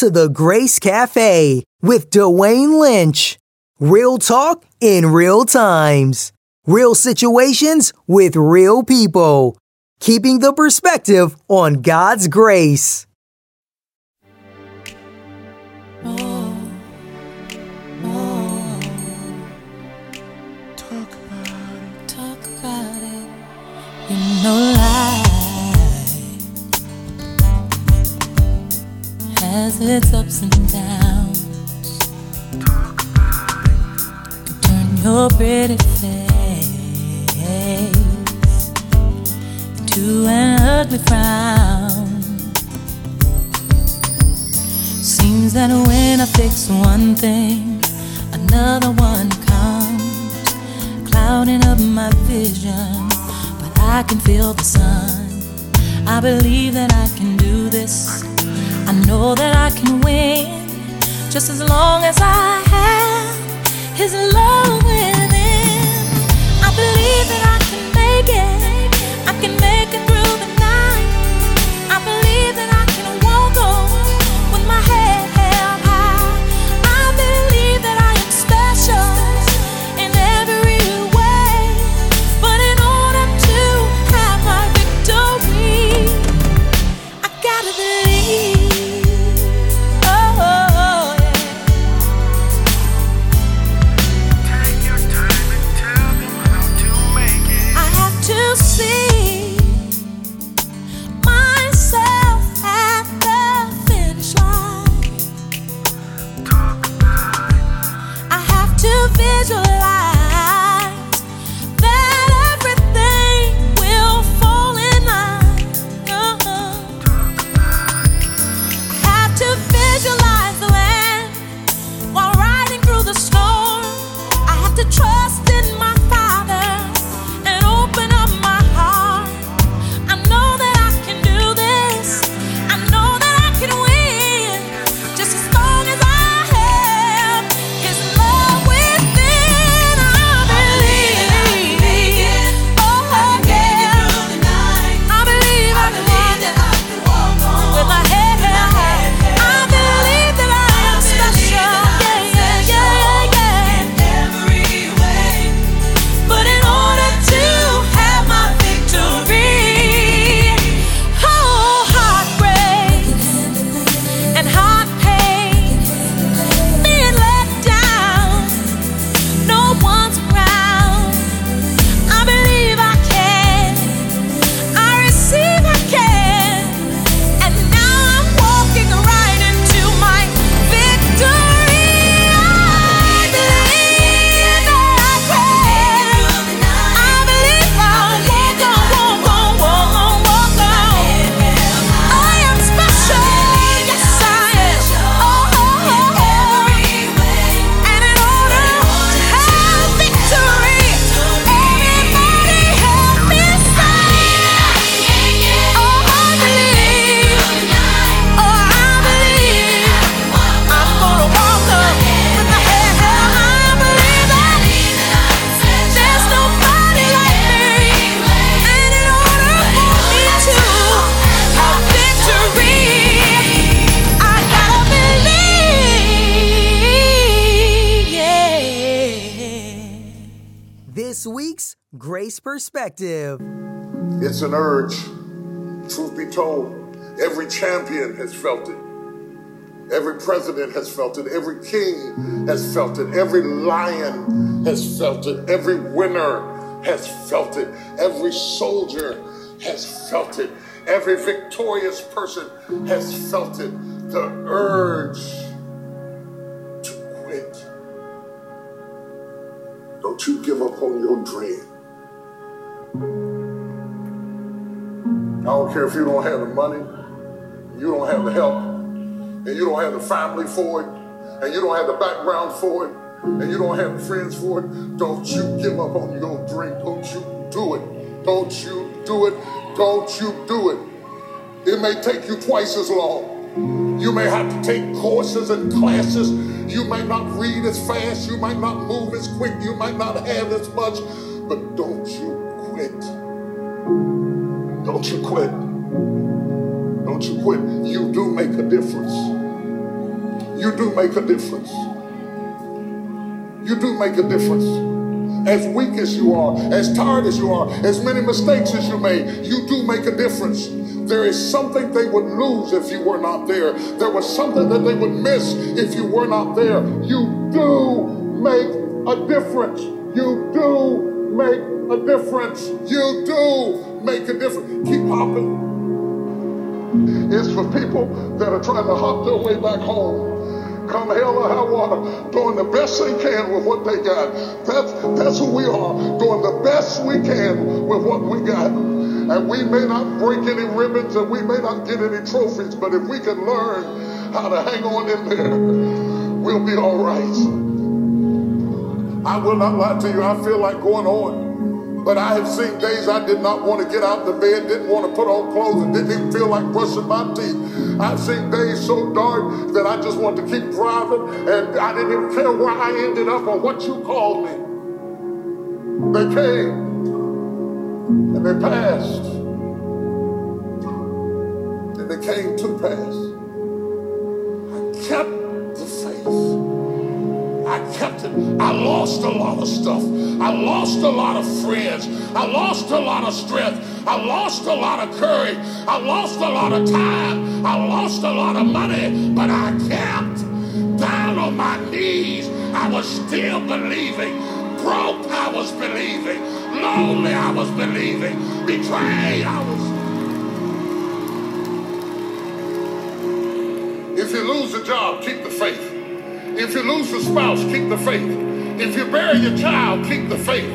to the Grace Cafe with Dwayne Lynch. Real talk in real times. Real situations with real people. Keeping the perspective on God's grace. Talk its ups and downs. Turn your pretty face into an ugly frown. Seems that when I fix one thing, another one comes clouding up my vision, but I can feel the sun. I believe that I can do this. Know that I can win, just as long as I have His love within. I believe that I can make it. Grace Perspective. It's an urge. Truth be told, every champion has felt it. Every president has felt it. Every king has felt it. Every lion has felt it. Every winner has felt it. Every soldier has felt it. Every victorious person has felt it. The urge to quit. Don't you give up on your dream. Don't care if you don't have the money, you don't have the help, and you don't have the family for it, and you don't have the background for it, and you don't have the friends for it. Don't you give up on your dream. Don't you do it. Don't you do it. Don't you do it. It may take you twice as long. You may have to take courses and classes. You might not read as fast. You might not move as quick. You might not have as much. But don't you quit. Don't you quit. Don't you quit. You do make a difference. You do make a difference. You do make a difference as weak as you are, as tired as you are, as many mistakes as you made, you do make a difference. There is something they would lose if you were not there. There was something that they would miss if you were not there. You do make a difference. You do make a difference. You do make a difference. Keep hopping. It's for people that are trying to hop their way back home come hell or high water, doing the best they can with what they got. That's, that's who we are, doing the best we can with what we got. And we may not break any ribbons and we may not get any trophies, but if we can learn how to hang on in there, we'll be all right. I will not lie to you, I feel like going on. But I have seen days I did not want to get out of bed, didn't want to put on clothes, and didn't even feel like brushing my teeth. I've seen days so dark that I just wanted to keep driving, and I didn't even care where I ended up or what you called me. They came and they passed, and they came to pass. I kept the faith. I kept it. I lost a lot of stuff. I lost a lot of friends. I lost a lot of strength. I lost a lot of courage. I lost a lot of time. I lost a lot of money. But I kept down on my knees. I was still believing. Broke, I was believing. Lonely, I was believing. Betrayed, I was. If you lose a job, keep the faith. If you lose a spouse, keep the faith. If you bury your child, keep the faith.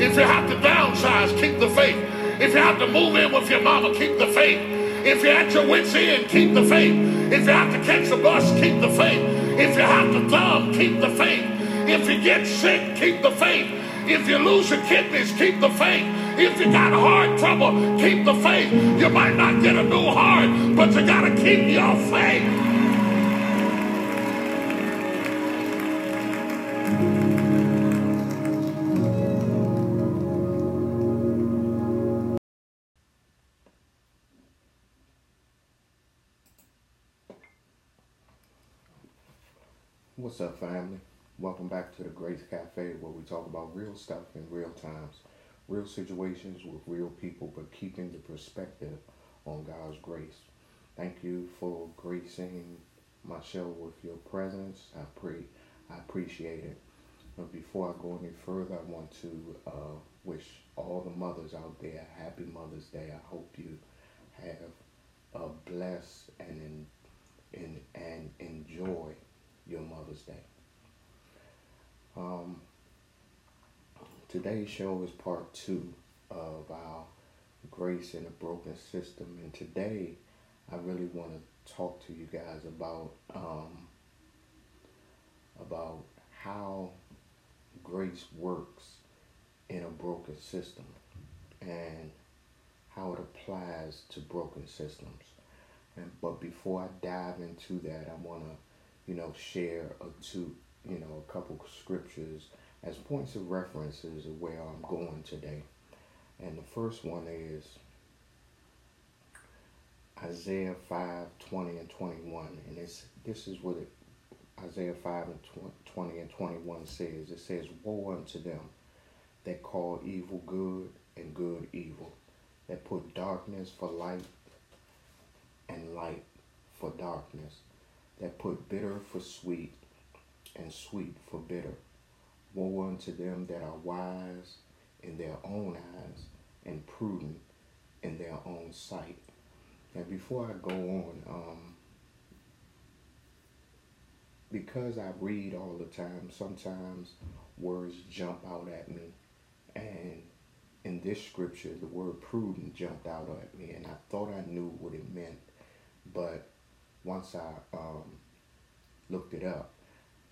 If you have to downsize, keep the faith. If you have to move in with your mama, keep the faith. If you're at your wits' end, keep the faith. If you have to catch the bus, keep the faith. If you have to dumb, keep the faith. If you get sick, keep the faith. If you lose your kidneys, keep the faith. If you got heart trouble, keep the faith. You might not get a new heart, but you got to keep your faith. What's up, family? Welcome back to the Grace Cafe where we talk about real stuff in real times, real situations with real people, but keeping the perspective on God's grace. Thank you for gracing my show with your presence. I pray, I appreciate it. But before I go any further, I want to uh, wish all the mothers out there happy Mother's Day. I hope you have a blessed and in, in, and enjoy your Mother's Day. Um, today's show is part two of our Grace in a Broken System, and today I really want to talk to you guys about um, about how grace works in a broken system and how it applies to broken systems. And but before I dive into that, I want to you know, share a two, you know, a couple scriptures as points of references of where I'm going today. And the first one is Isaiah 5, 20 and 21. And it's, this is what it, Isaiah 5 and 20 and 21 says. It says, Woe unto them that call evil good and good evil, that put darkness for light and light for darkness, that put bitter for sweet and sweet for bitter. Woe unto them that are wise in their own eyes and prudent in their own sight. And before I go on, um, because I read all the time, sometimes words jump out at me and in this scripture, the word prudent jumped out at me, and I thought I knew what it meant, but once I um, looked it up,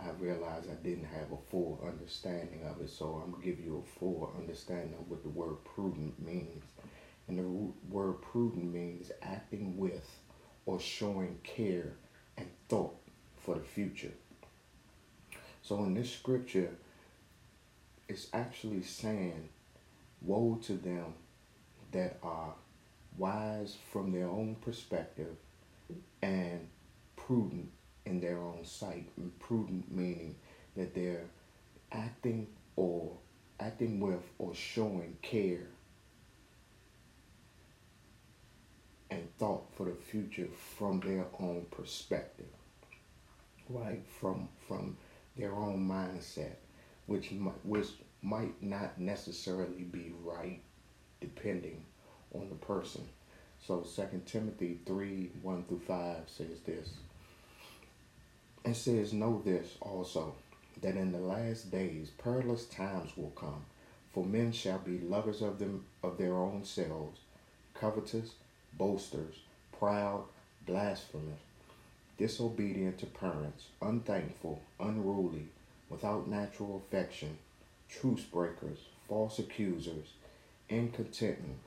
I realized I didn't have a full understanding of it. So I'm gonna give you a full understanding of what the word prudent means. And the word prudent means acting with or showing care and thought for the future. So in this scripture, it's actually saying, Woe to them that are wise from their own perspective and prudent in their own sight. Prudent meaning that they're acting or acting with or showing care and thought for the future from their own perspective. Right? From from their own mindset, which might, which might not necessarily be right depending on the person. So Second Timothy 3, 1 through 5 says this. It says, Know this also, that in the last days perilous times will come, for men shall be lovers of them of their own selves, covetous, boasters, proud, blasphemous, disobedient to parents, unthankful, unruly, without natural affection, truce breakers, false accusers, incontinent,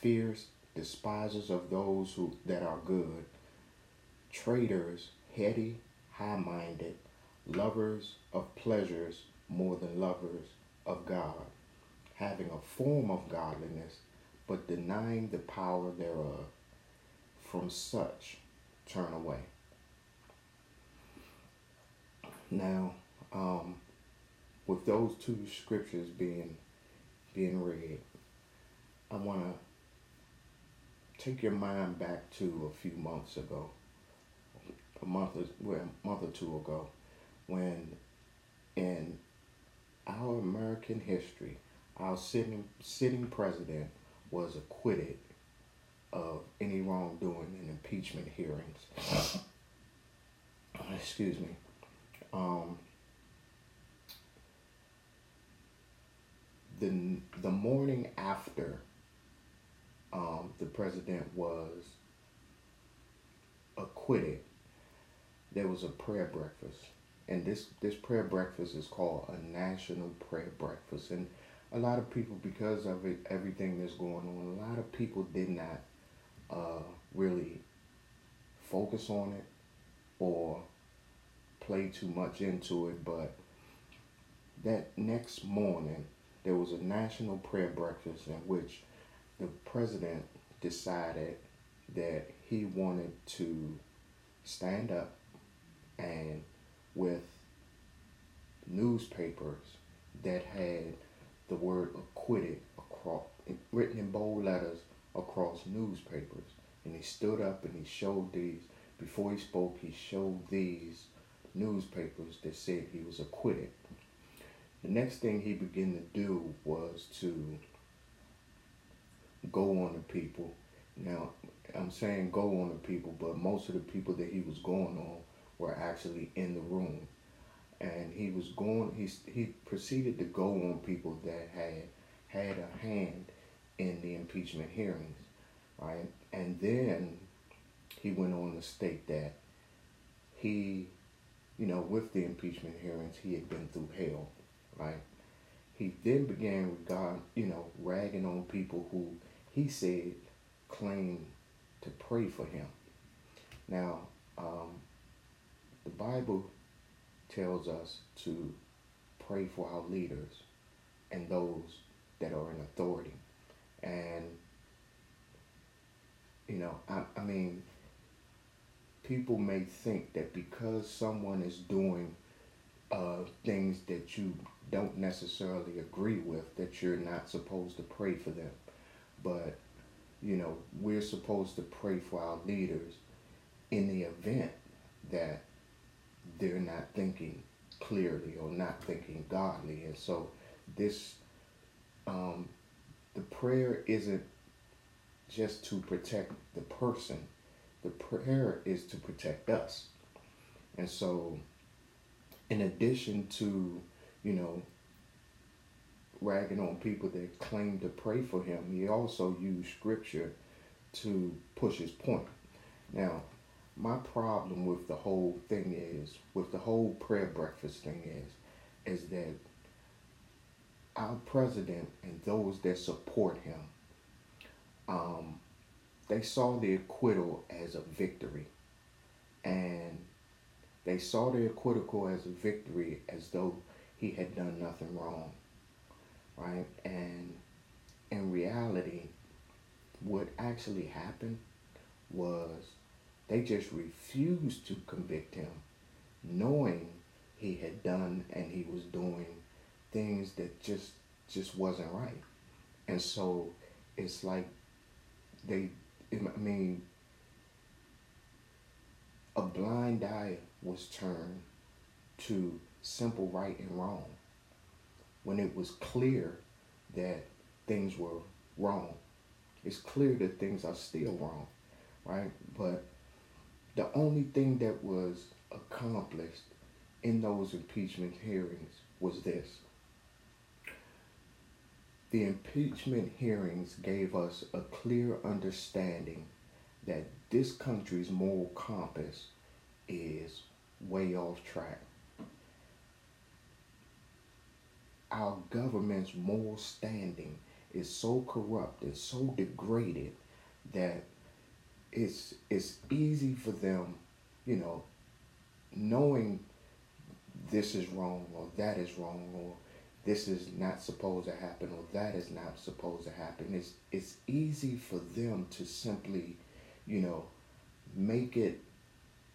fierce, despisers of those who that are good, traitors, heady, high-minded, lovers of pleasures more than lovers of God, having a form of godliness, but denying the power thereof. From such turn away. Now, um, with those two scriptures being being read, I want to take your mind back to a few months ago, a month, well, a month or two ago, when in our American history, our sitting sitting president was acquitted of any wrongdoing in impeachment hearings. Excuse me. Um, the the morning after um, the president was acquitted, there was a prayer breakfast, and this this prayer breakfast is called a national prayer breakfast, and a lot of people because of it, everything that's going on, a lot of people did not uh, really focus on it or play too much into it, but that next morning there was a national prayer breakfast in which the president decided that he wanted to stand up and with newspapers that had the word acquitted across written in bold letters across newspapers. And he stood up and he showed these before he spoke he showed these newspapers that said he was acquitted. The next thing he began to do was to go on the people. Now, I'm saying go on the people, but most of the people that he was going on were actually in the room. And he was going, he, he proceeded to go on people that had had a hand in the impeachment hearings, right? And then he went on to state that he, you know, with the impeachment hearings, he had been through hell right? He then began with God, you know, ragging on people who he said claim to pray for him. Now, um, the Bible tells us to pray for our leaders and those that are in authority. And, you know, I, I mean, people may think that because someone is doing uh, things that you don't necessarily agree with that you're not supposed to pray for them. But, you know, we're supposed to pray for our leaders in the event that they're not thinking clearly or not thinking godly. And so this, um, the prayer isn't just to protect the person. The prayer is to protect us. And so in addition to, you know, ragging on people that claim to pray for him. He also used scripture to push his point. Now, my problem with the whole thing is, with the whole prayer breakfast thing is, is that our president and those that support him, um, they saw the acquittal as a victory. And they saw the acquittal as a victory as though he had done nothing wrong. Right? And in reality, what actually happened was they just refused to convict him, knowing he had done and he was doing things that just just wasn't right. And so it's like they I mean a blind eye was turned to simple right and wrong when it was clear that things were wrong. It's clear that things are still wrong, right? But the only thing that was accomplished in those impeachment hearings was this. The impeachment hearings gave us a clear understanding that this country's moral compass is way off track. Our government's moral standing is so corrupt and so degraded that it's it's easy for them, you know, knowing this is wrong or that is wrong or this is not supposed to happen or that is not supposed to happen. It's it's easy for them to simply, you know, make it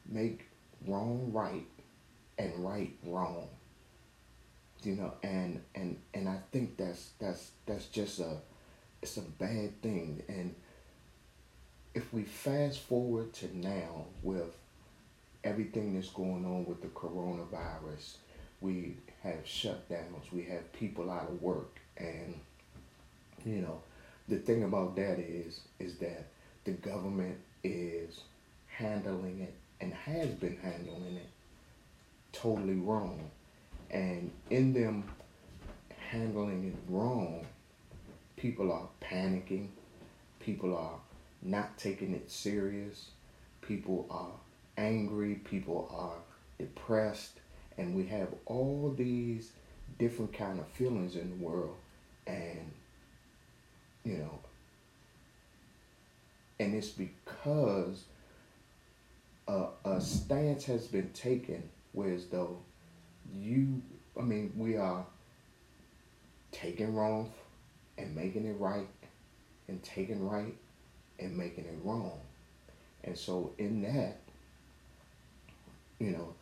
make wrong right and right wrong. You know, and and and I think that's that's that's just a it's a bad thing and if we fast forward to now with everything that's going on with the coronavirus, we have shutdowns, we have people out of work, and you know, the thing about that is is that the government is handling it and has been handling it totally wrong. And in them handling it wrong, people are panicking, people are not taking it serious. People are angry. People are depressed. And we have all these different kind of feelings in the world. And, you know, and it's because a, a stance has been taken whereas though you, I mean, we are taking wrong and making it right and taking right and making it wrong. And so in that, you know,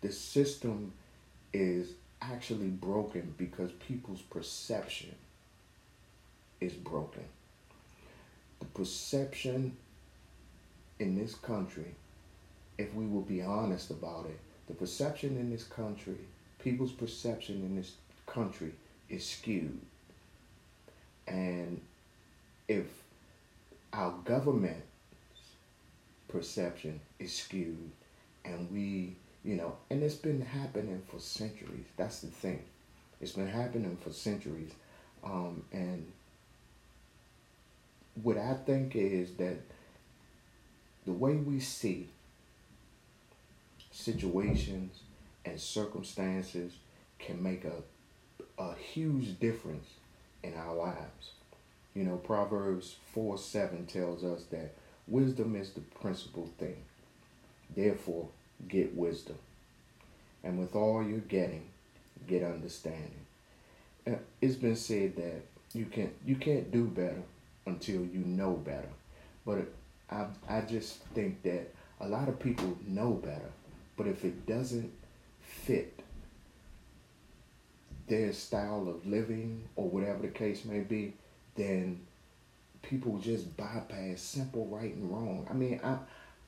the system is actually broken because people's perception is broken. The perception in this country, if we will be honest about it, the perception in this country, people's perception in this country is skewed. And if our government perception is skewed and we you know and it's been happening for centuries that's the thing it's been happening for centuries um, and what i think is that the way we see situations and circumstances can make a, a huge difference in our lives you know, Proverbs 4 7 tells us that wisdom is the principal thing. Therefore, get wisdom. And with all you're getting, get understanding. It's been said that you can't you can't do better until you know better. But I I just think that a lot of people know better, but if it doesn't fit their style of living or whatever the case may be, then people just bypass simple right and wrong. I mean, I,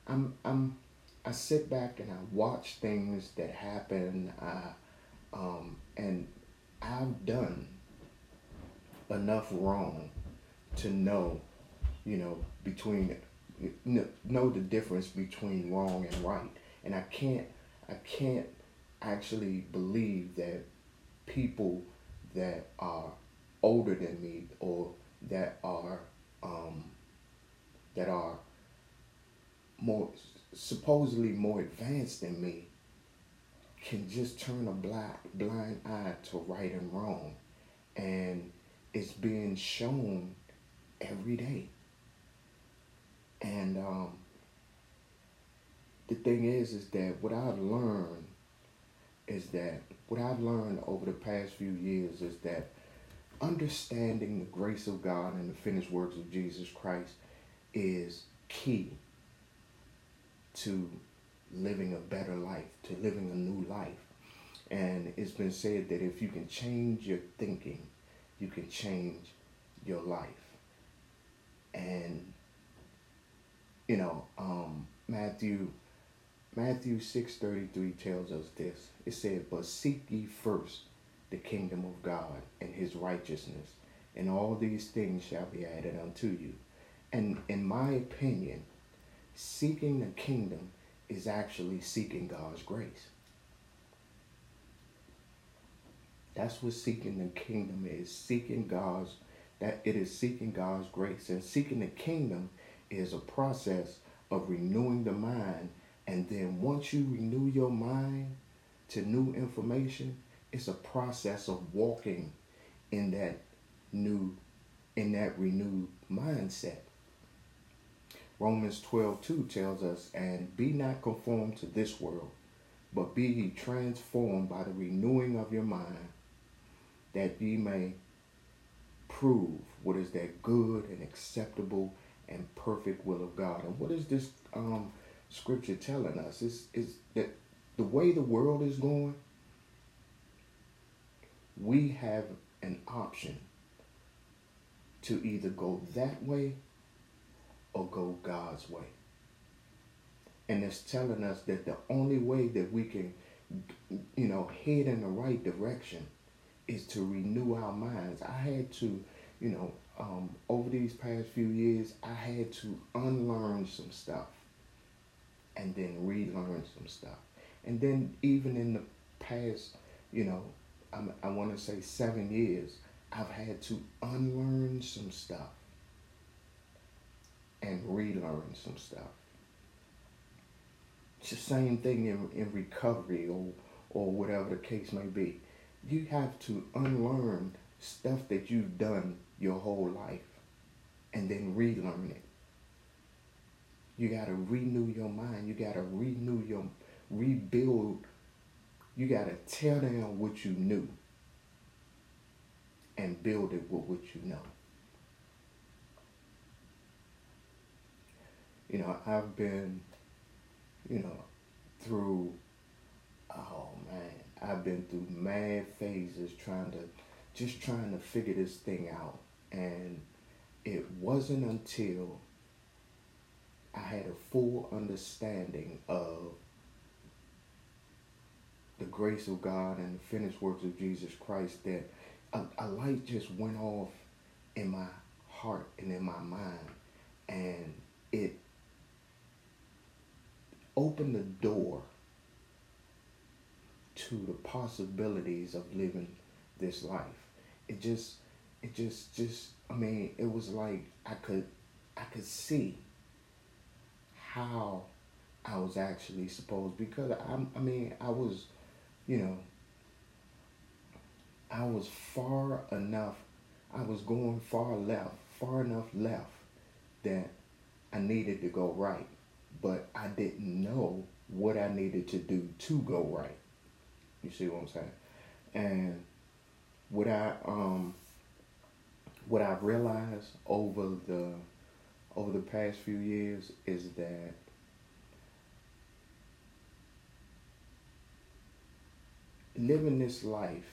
I'm, I'm, I sit back and I watch things that happen, I, um, and I've done enough wrong to know, you know, between know the difference between wrong and right, and I can't, I can't actually believe that people that are older than me or that are um, that are more supposedly more advanced than me can just turn a blind blind eye to right and wrong. And it's being shown every day. And um, the thing is is that what i've learned is that what i've learned over the past few years is that understanding the grace of god and the finished works of jesus christ is key to living a better life, to living a new life. And it's been said that if you can change your thinking, you can change your life. And you know, um, Matthew Matthew 6:33 tells us this. It said, "But seek ye first the kingdom of God and his righteousness, and all these things shall be added unto you." And in my opinion, seeking the kingdom is actually seeking God's grace. That's what seeking the kingdom is. Seeking God's that it is seeking God's grace. And seeking the kingdom is a process of renewing the mind. And then once you renew your mind to new information, it's a process of walking in that new in that renewed mindset. Romans 12, 2 tells us, And be not conformed to this world, but be ye transformed by the renewing of your mind, that ye may prove what is that good and acceptable and perfect will of God. And what is this um, scripture telling us? Is is that the way the world is going, we have an option to either go that way or go God's way. And it's telling us that the only way that we can, you know, head in the right direction is to renew our minds. I had to, you know, um, over these past few years, I had to unlearn some stuff and then relearn some stuff. And then even in the past, you know, I'm, I want to say seven years, I've had to unlearn some stuff and relearn some stuff. It's the same thing in, in recovery or, or whatever the case may be. You have to unlearn stuff that you've done your whole life and then relearn it. You got to renew your mind. You got to renew your, rebuild. You got to tear down what you knew and build it with what you know. you know, I've been, you know, through, oh man, I've been through mad phases trying to, just trying to figure this thing out. And it wasn't until I had a full understanding of the grace of God and the finished works of Jesus Christ that a, a light just went off in my heart and in my mind. And it open the door to the possibilities of living this life. It just, it just, just, I mean, it was like I could, I could see how I was actually supposed because I, I mean, I was, you know, I was far enough, I was going far left, far enough left that I needed to go right but I didn't know what I needed to do to go right. You see what I'm saying? And what I um what I've realized over the over the past few years is that living this life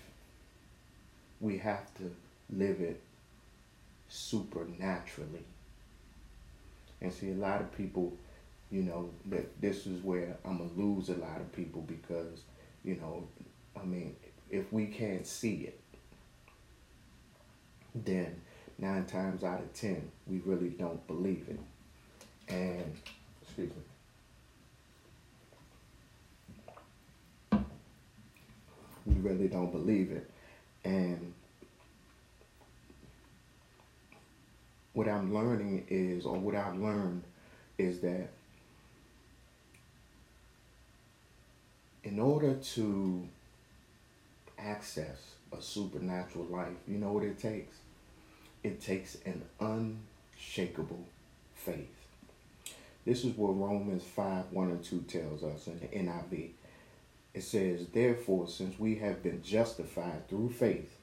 we have to live it supernaturally. And see a lot of people you know, that this is where I'm gonna lose a lot of people because, you know, I mean, if we can't see it, then nine times out of ten, we really don't believe it. And, excuse me, we really don't believe it. And what I'm learning is, or what I've learned is that in order to access a supernatural life, you know what it takes? It takes an unshakable faith. This is what Romans 5 1 and 2 tells us in the NIV. It says, Therefore, since we have been justified through faith,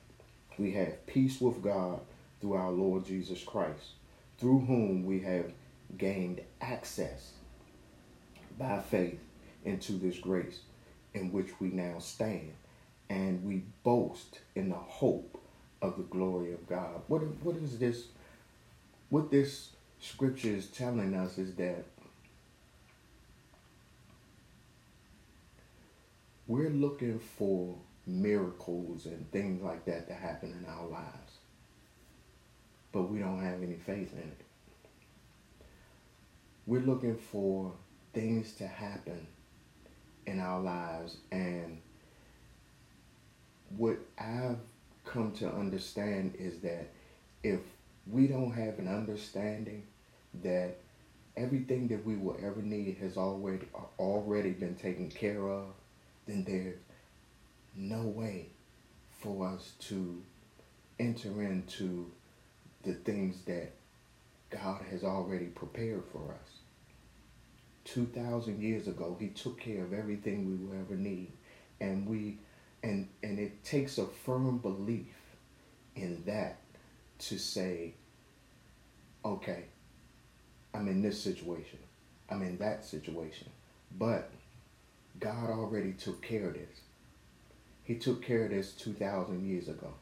we have peace with God through our Lord Jesus Christ, through whom we have gained access by faith into this grace in which we now stand, and we boast in the hope of the glory of God. What what is this? What this scripture is telling us is that we're looking for miracles and things like that to happen in our lives, but we don't have any faith in it. We're looking for things to happen in our lives. And what I've come to understand is that if we don't have an understanding that everything that we will ever need has already already been taken care of, then there's no way for us to enter into the things that God has already prepared for us. 2,000 years ago, he took care of everything we will ever need. And we, and, and it takes a firm belief in that to say, okay, I'm in this situation. I'm in that situation. But God already took care of this. He took care of this 2,000 years ago.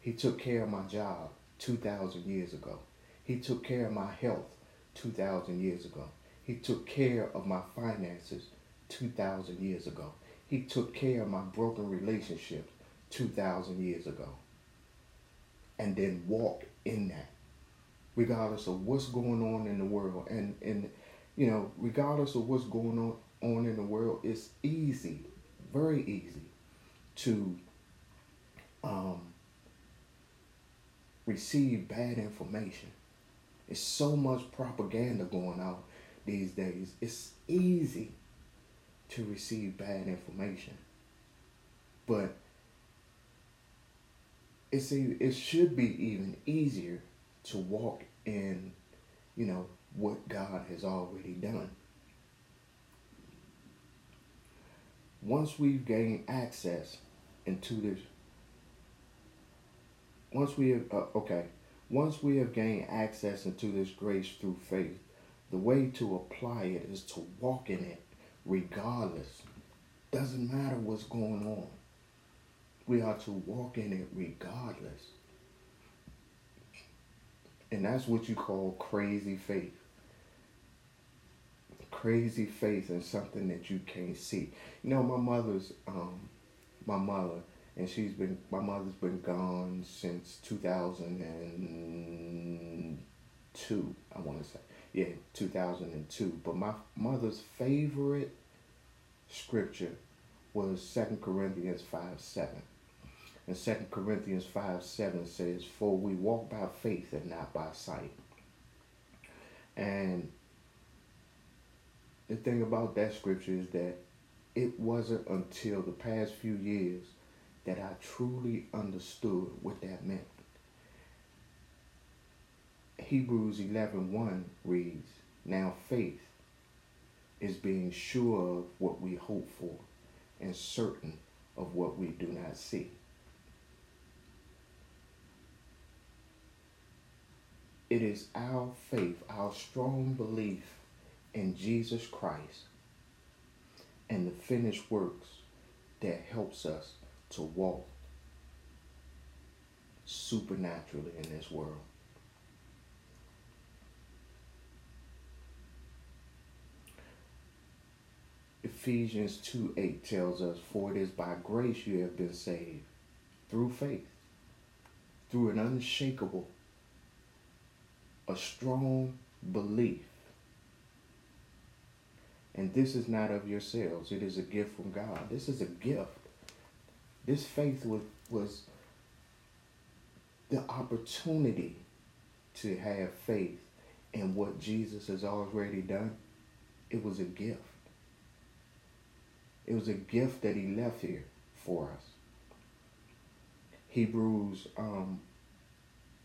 He took care of my job 2,000 years ago. He took care of my health 2,000 years ago. He took care of my finances 2,000 years ago. He took care of my broken relationships 2,000 years ago. And then walk in that, regardless of what's going on in the world. And, and you know, regardless of what's going on, on in the world, it's easy, very easy to um, receive bad information. It's so much propaganda going out these days, it's easy to receive bad information. But it's it should be even easier to walk in, you know, what God has already done. Once we've gained access into this, once we have, uh, okay, once we have gained access into this grace through faith, the way to apply it is to walk in it regardless. Doesn't matter what's going on. We are to walk in it regardless. And that's what you call crazy faith. Crazy faith in something that you can't see. You know, my mother's, um, my mother, and she's been, my mother's been gone since 2002, I want to say yeah, 2002. But my mother's favorite scripture was 2 Corinthians 5 7. And 2 Corinthians 5 7 says, For we walk by faith and not by sight. And the thing about that scripture is that it wasn't until the past few years that I truly understood what that meant. Hebrews 11 1 reads, Now faith is being sure of what we hope for and certain of what we do not see. It is our faith, our strong belief in Jesus Christ and the finished works that helps us to walk supernaturally in this world. Ephesians 2 8 tells us, For it is by grace you have been saved through faith, through an unshakable, a strong belief. And this is not of yourselves, it is a gift from God. This is a gift. This faith was, was the opportunity to have faith in what Jesus has already done, it was a gift. It was a gift that he left here for us. Hebrews um,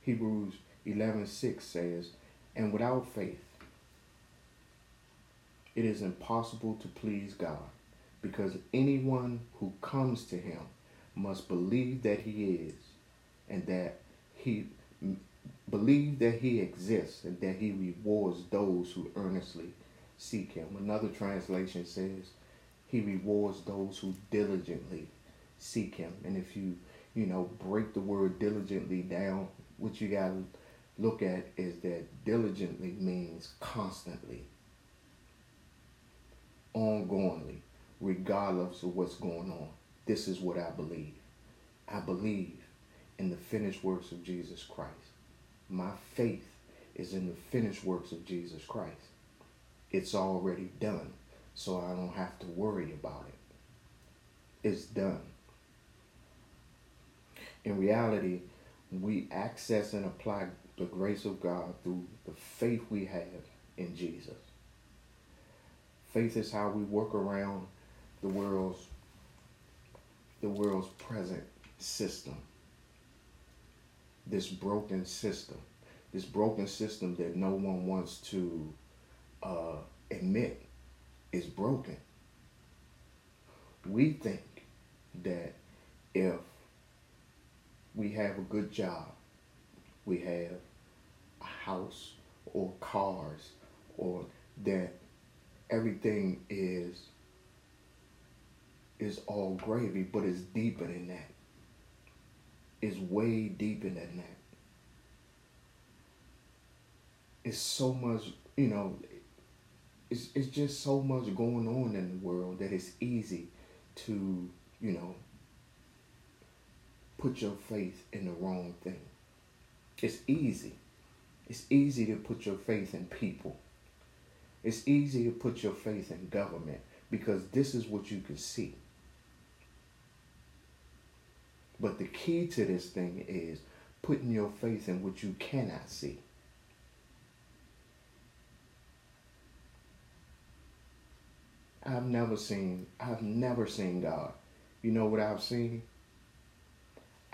Hebrews 11:6 says, "And without faith it is impossible to please God, because anyone who comes to him must believe that he is and that he believe that he exists and that he rewards those who earnestly seek him. Another translation says he rewards those who diligently seek him. And if you, you know, break the word diligently down, what you got to look at is that diligently means constantly, ongoingly, regardless of what's going on. This is what I believe. I believe in the finished works of Jesus Christ. My faith is in the finished works of Jesus Christ. It's already done, so I don't have to worry about it. It's done. In reality, we access and apply the grace of God through the faith we have in Jesus. Faith is how we work around the world's the world's present system this broken system, this broken system that no one wants to uh, admit is broken. We think that if we have a good job, we have a house or cars, or that everything is is all gravy, but it's deeper than that. It's way deeper than that. It's so much, you know, it's, it's just so much going on in the world that it's easy to, you know, put your faith in the wrong thing. It's easy. It's easy to put your faith in people. It's easy to put your faith in government because this is what you can see. But the key to this thing is putting your faith in what you cannot see. I've never seen, I've never seen God. You know what I've seen?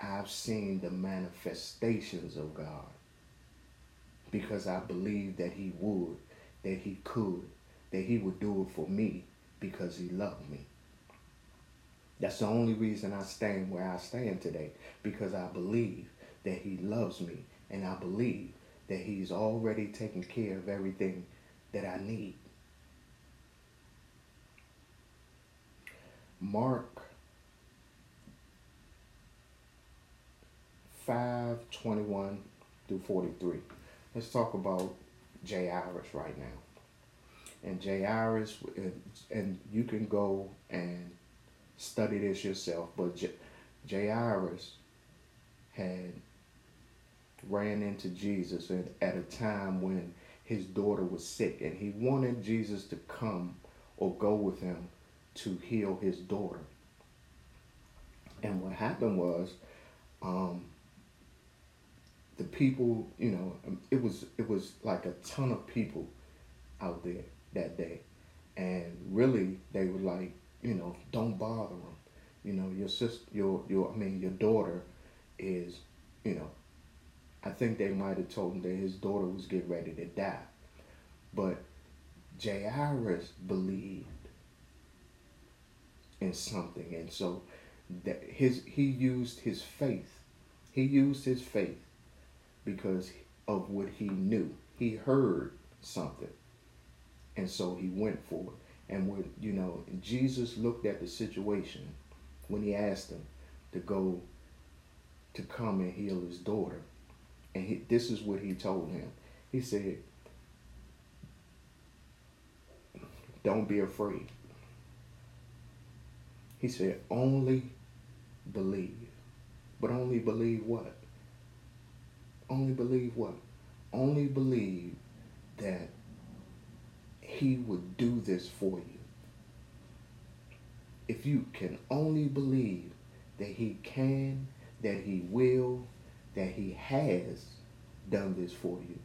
I've seen the manifestations of God because I believe that He would, that He could, that He would do it for me because He loved me. That's the only reason I stand where I stand today because I believe that He loves me and I believe that He's already taken care of everything that I need. Mark 5 21 through 43. Let's talk about Jairus right now. And Jairus, and you can go and study this yourself. But J- Jairus had ran into Jesus at a time when his daughter was sick, and he wanted Jesus to come or go with him to heal his daughter. And what happened was, um, the people, you know, um, it was it was like a ton of people out there that day, and really they were like you know, don't bother them. You know, your sister, your your, I mean, your daughter is, you know, I think they might have told him that his daughter was getting ready to die, but Jairus believed in something, and so that his he used his faith. He used his faith because of what he knew. He heard something, and so he went for it. And when, you know, Jesus looked at the situation when he asked him to go to come and heal his daughter. And he, this is what he told him. He said, Don't be afraid. He said, Only believe. But only believe what? Only believe what? Only believe that he would do this for you. If you can only believe that He can, that He will, that He has, done this for you.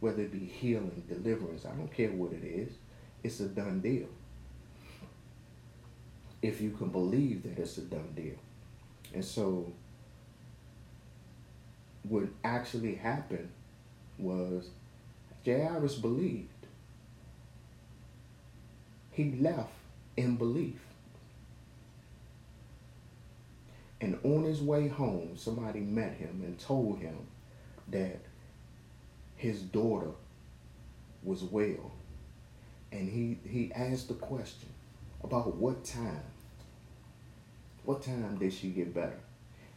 Whether it be healing, deliverance, I don't care what it is. It's a done deal. If you can believe that it's a done deal. And so what actually happened was Jairus believed. He left in belief. And on his way home, somebody met him and told him that his daughter was well. And he, he asked the question about what time. What time did she get better?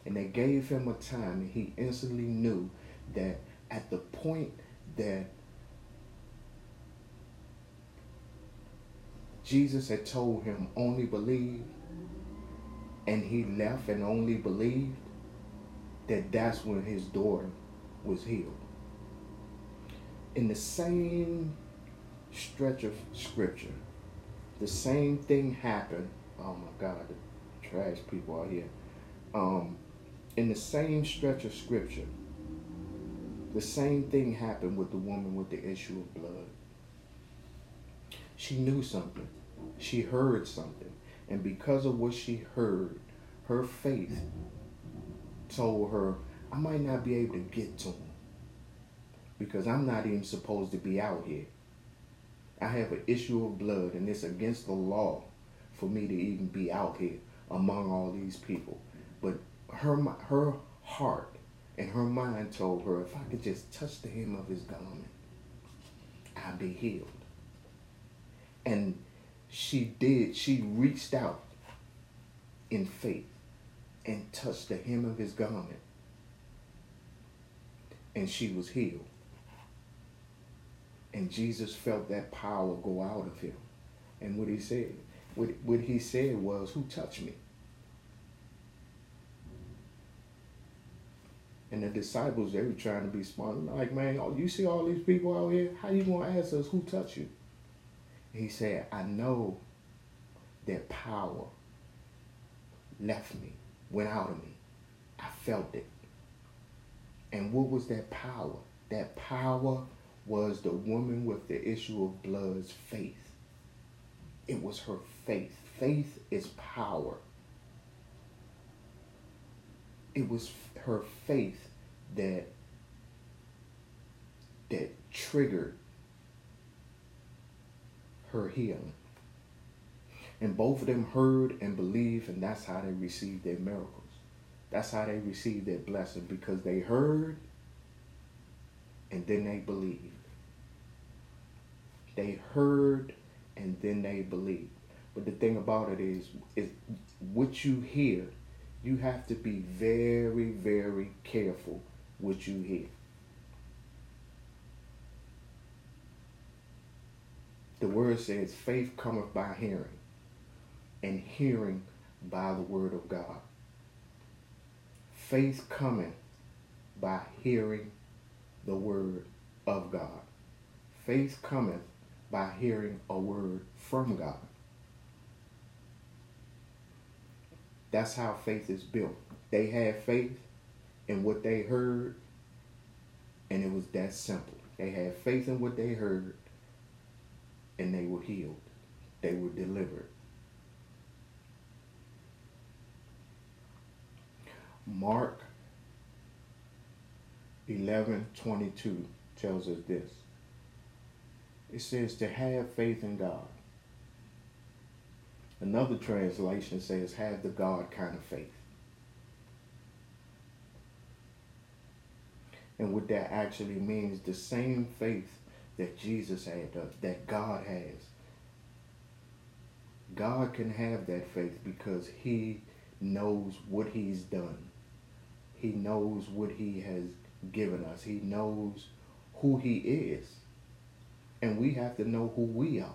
And they gave him a time, and he instantly knew that at the point that Jesus had told him only believe, and he left and only believed, that that's when his daughter was healed. In the same stretch of scripture, the same thing happened. Oh my God, trash people out here. Um, in the same stretch of scripture, the same thing happened with the woman with the issue of blood. She knew something. She heard something. And because of what she heard, her faith told her, I might not be able to get to him because I'm not even supposed to be out here. I have an issue of blood and it's against the law for me to even be out here among all these people. But her her heart and her mind told her if I could just touch the hem of his garment, I'd be healed. And she did, she reached out in faith and touched the hem of his garment. And she was healed. And Jesus felt that power go out of him. And what he said, what, what he said was, Who touched me? And the disciples, they were trying to be smart. Like, man, oh, you see all these people out here? How you gonna ask us who touched you? He said, I know that power left me, went out of me. I felt it. And what was that power? That power was the woman with the issue of blood's faith. It was her faith. Faith is power. It was her faith that that triggered her healing. And both of them heard and believed, and that's how they received their miracles. That's how they received their blessing because they heard and then they believed. They heard and then they believed. But the thing about it is, is what you hear you have to be very, very careful what you hear. The word says, faith cometh by hearing, and hearing by the word of God. Faith cometh by hearing the word of God. Faith cometh by hearing a word from God. That's how faith is built. They had faith in what they heard, and it was that simple. They had faith in what they heard, and they were healed. They were delivered. Mark 11 22 tells us this. It says to have faith in God. Another translation says, have the God kind of faith. And what that actually means, the same faith that Jesus had, uh, that God has. God can have that faith because he knows what he's done. He knows what he has given us. He knows who he is. And we have to know who we are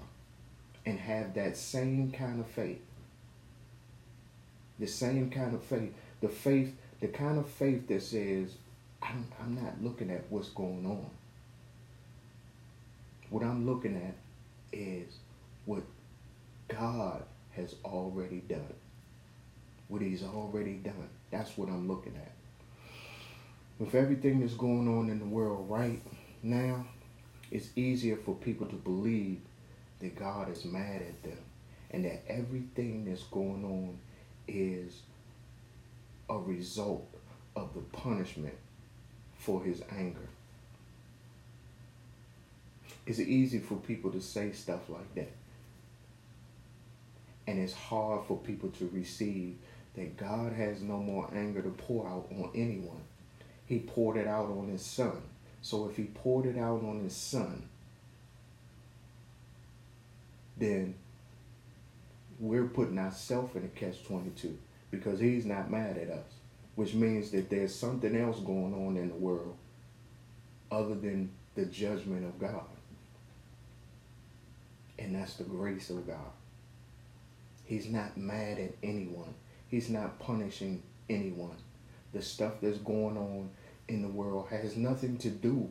and have that same kind of faith. The same kind of faith. The faith, the kind of faith that says, I'm, I'm not looking at what's going on. What I'm looking at is what God has already done. What he's already done. That's what I'm looking at. with everything that's going on in the world right now, it's easier for people to believe that God is mad at them and that everything that's going on is a result of the punishment for his anger. It's easy for people to say stuff like that. And it's hard for people to receive that God has no more anger to pour out on anyone. He poured it out on his son. So if he poured it out on his son, then we're putting ourselves in a catch 22 because he's not mad at us, which means that there's something else going on in the world other than the judgment of God. And that's the grace of God. He's not mad at anyone. He's not punishing anyone. The stuff that's going on in the world has nothing to do,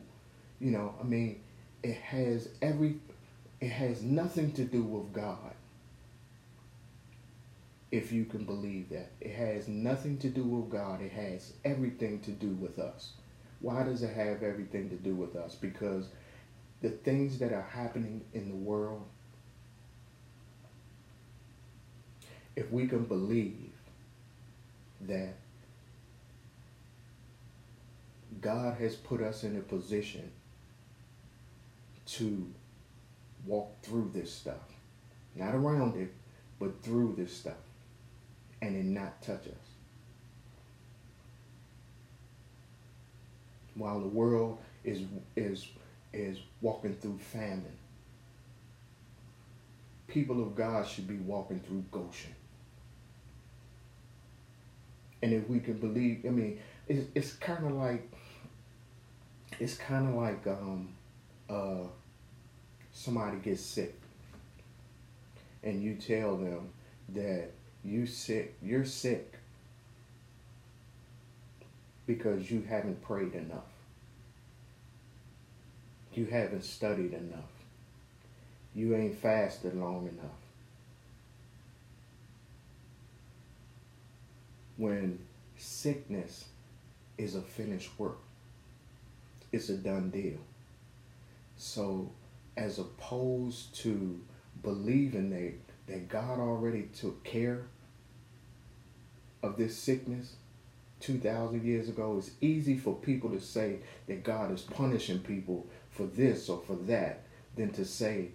you know, I mean, it has every it has nothing to do with God. If you can believe that. It has nothing to do with God. It has everything to do with us. Why does it have everything to do with us? Because the things that are happening in the world, if we can believe that God has put us in a position to walk through this stuff. Not around it, but through this stuff. And it not touch us. While the world is is is walking through famine. People of God should be walking through Goshen. And if we can believe, I mean, it's, it's kind of like, it's kind of like um, uh, somebody gets sick and you tell them that you sick, you're sick because you haven't prayed enough. You haven't studied enough. You ain't fasted long enough. When sickness is a finished work, it's a done deal. So as opposed to believing that, that God already took care of this sickness 2,000 years ago, it's easy for people to say that God is punishing people for this or for that than to say,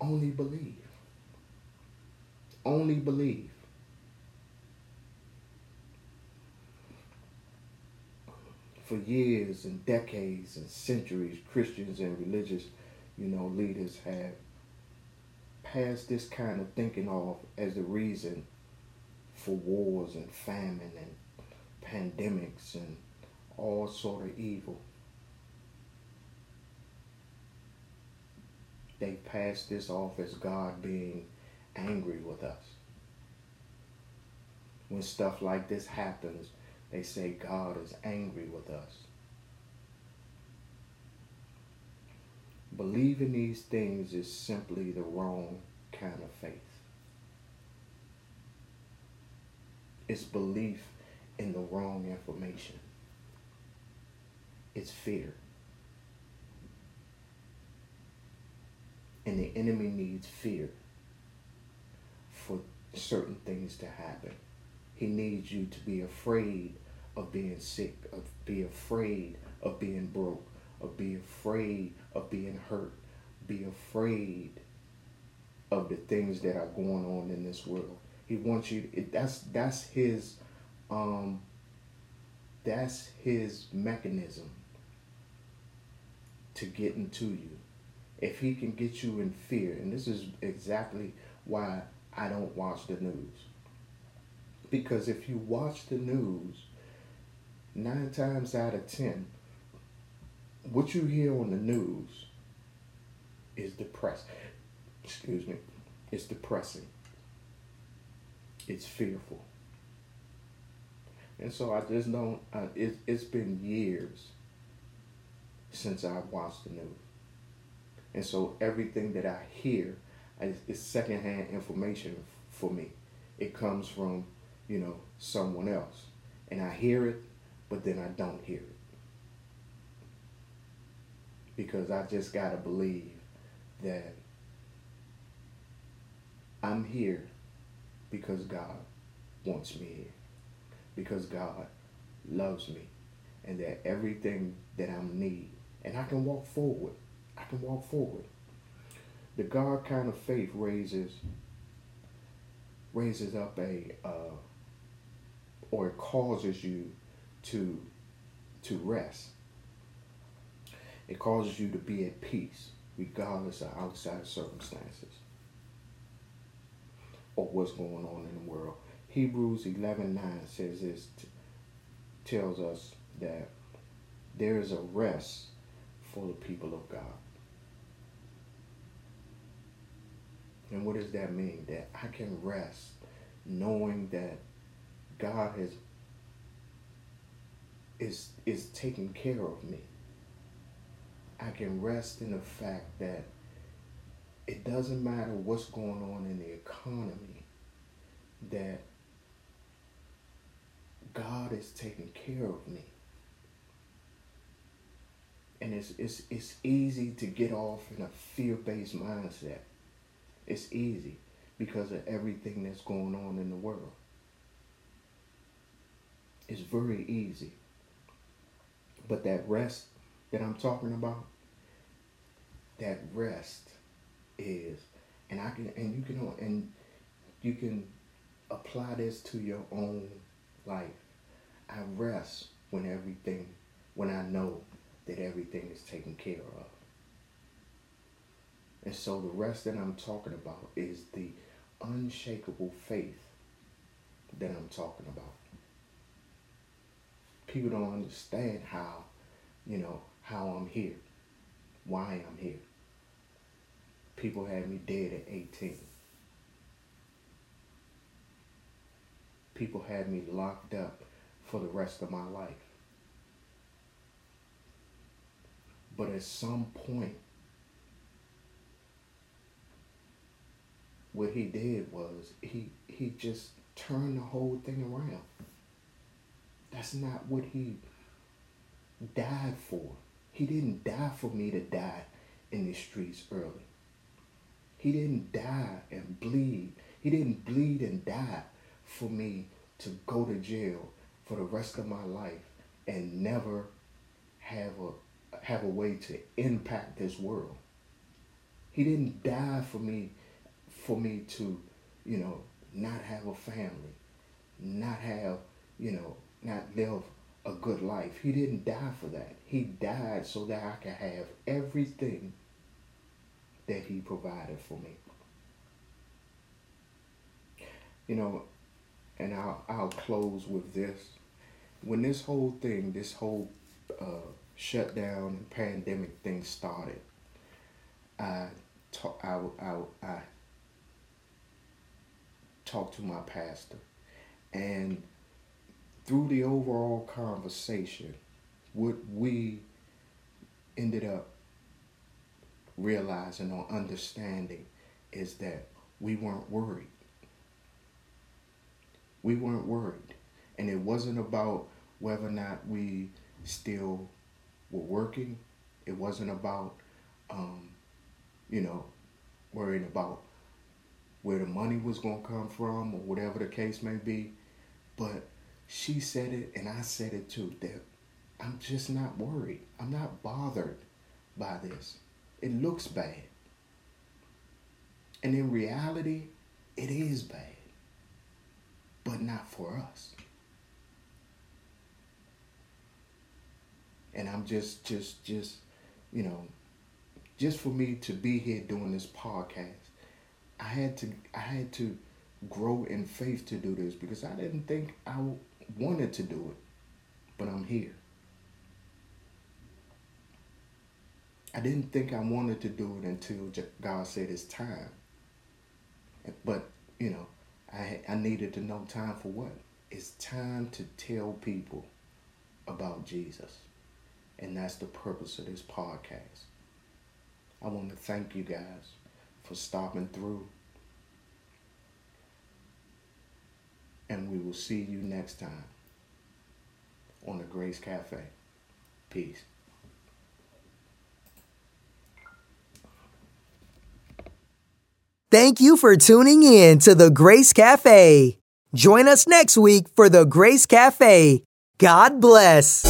only believe. Only believe. For years and decades and centuries, Christians and religious you know, leaders have passed this kind of thinking off as the reason for wars and famine and pandemics and all sort of evil. They passed this off as God being angry with us. When stuff like this happens, they say God is angry with us. Believing these things is simply the wrong kind of faith. It's belief in the wrong information. It's fear. And the enemy needs fear for certain things to happen. He needs you to be afraid of being sick, of be afraid of being broke, of be afraid of being hurt. Be afraid of the things that are going on in this world. He wants you. To, that's that's his. Um, that's his mechanism to get into you. If he can get you in fear, and this is exactly why I don't watch the news. Because if you watch the news, nine times out of ten, what you hear on the news is depressing. Excuse me. It's depressing. It's fearful. And so I just don't, uh, it, it's been years since I've watched the news. And so everything that I hear is secondhand information for me. It comes from, you know, someone else. And I hear it, but then I don't hear it. Because I just got to believe that I'm here because God wants me here. Because God loves me. And that everything that I need, and I can walk forward. I can walk forward. The God kind of faith raises raises up a uh, or it causes you to to rest. It causes you to be at peace regardless of outside circumstances or what's going on in the world. Hebrews 11 9 says this, tells us that there is a rest for the people of God. And what does that mean? That I can rest knowing that God has is is taking care of me. I can rest in the fact that it doesn't matter what's going on in the economy, that God is taking care of me. And it's, it's, it's easy to get off in a fear-based mindset. It's easy because of everything that's going on in the world. It's very easy. But that rest that I'm talking about, that rest is, and I can, and you can, and you can apply this to your own life. I rest when everything, when I know that everything is taken care of. And so the rest that I'm talking about is the unshakable faith that I'm talking about. People don't understand how, you know, how I'm here, why I'm here. People had me dead at 18. People had me locked up for the rest of my life. But at some point, what he did was he he just turned the whole thing around. That's not what he died for. He didn't die for me to die in the streets early. He didn't die and bleed. He didn't bleed and die for me to go to jail for the rest of my life and never have a have a way to impact this world. He didn't die for me for me to, you know, not have a family, not have, you know, not live a good life. He didn't die for that. He died so that I could have everything that he provided for me. You know, and I'll, I'll close with this. When this whole thing, this whole uh, shutdown and pandemic thing started, I, talk, I, I, I talked to my pastor. And through the overall conversation, what we ended up realizing or understanding is that we weren't worried. We weren't worried. And it wasn't about whether or not we still were working. It wasn't about, um, you know, worrying about where the money was going to come from or whatever the case may be. But she said it and I said it too that I'm just not worried. I'm not bothered by this. It looks bad. And in reality, it is bad. But not for us. And I'm just just just, you know, just for me to be here doing this podcast, I had to I had to grow in faith to do this because I didn't think I wanted to do it, but I'm here. I didn't think I wanted to do it until God said it's time. But, you know, I, I needed to know time for what? It's time to tell people about Jesus. And that's the purpose of this podcast. I want to thank you guys for stopping through. And we will see you next time. on the Grace Cafe. Peace. Thank you for tuning in to the Grace Cafe. Join us next week for the Grace Cafe. God bless.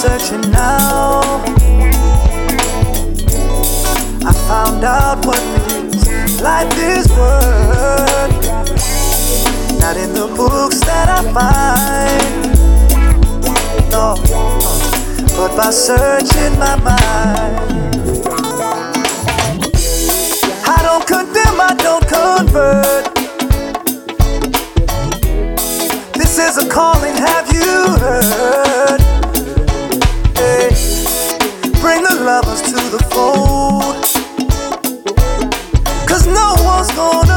Searching now. I found out what this life is worth. Not in the books that I find, no, but by searching my mind. I don't condemn, I don't convert. This is a calling, have you Cause no one's gonna.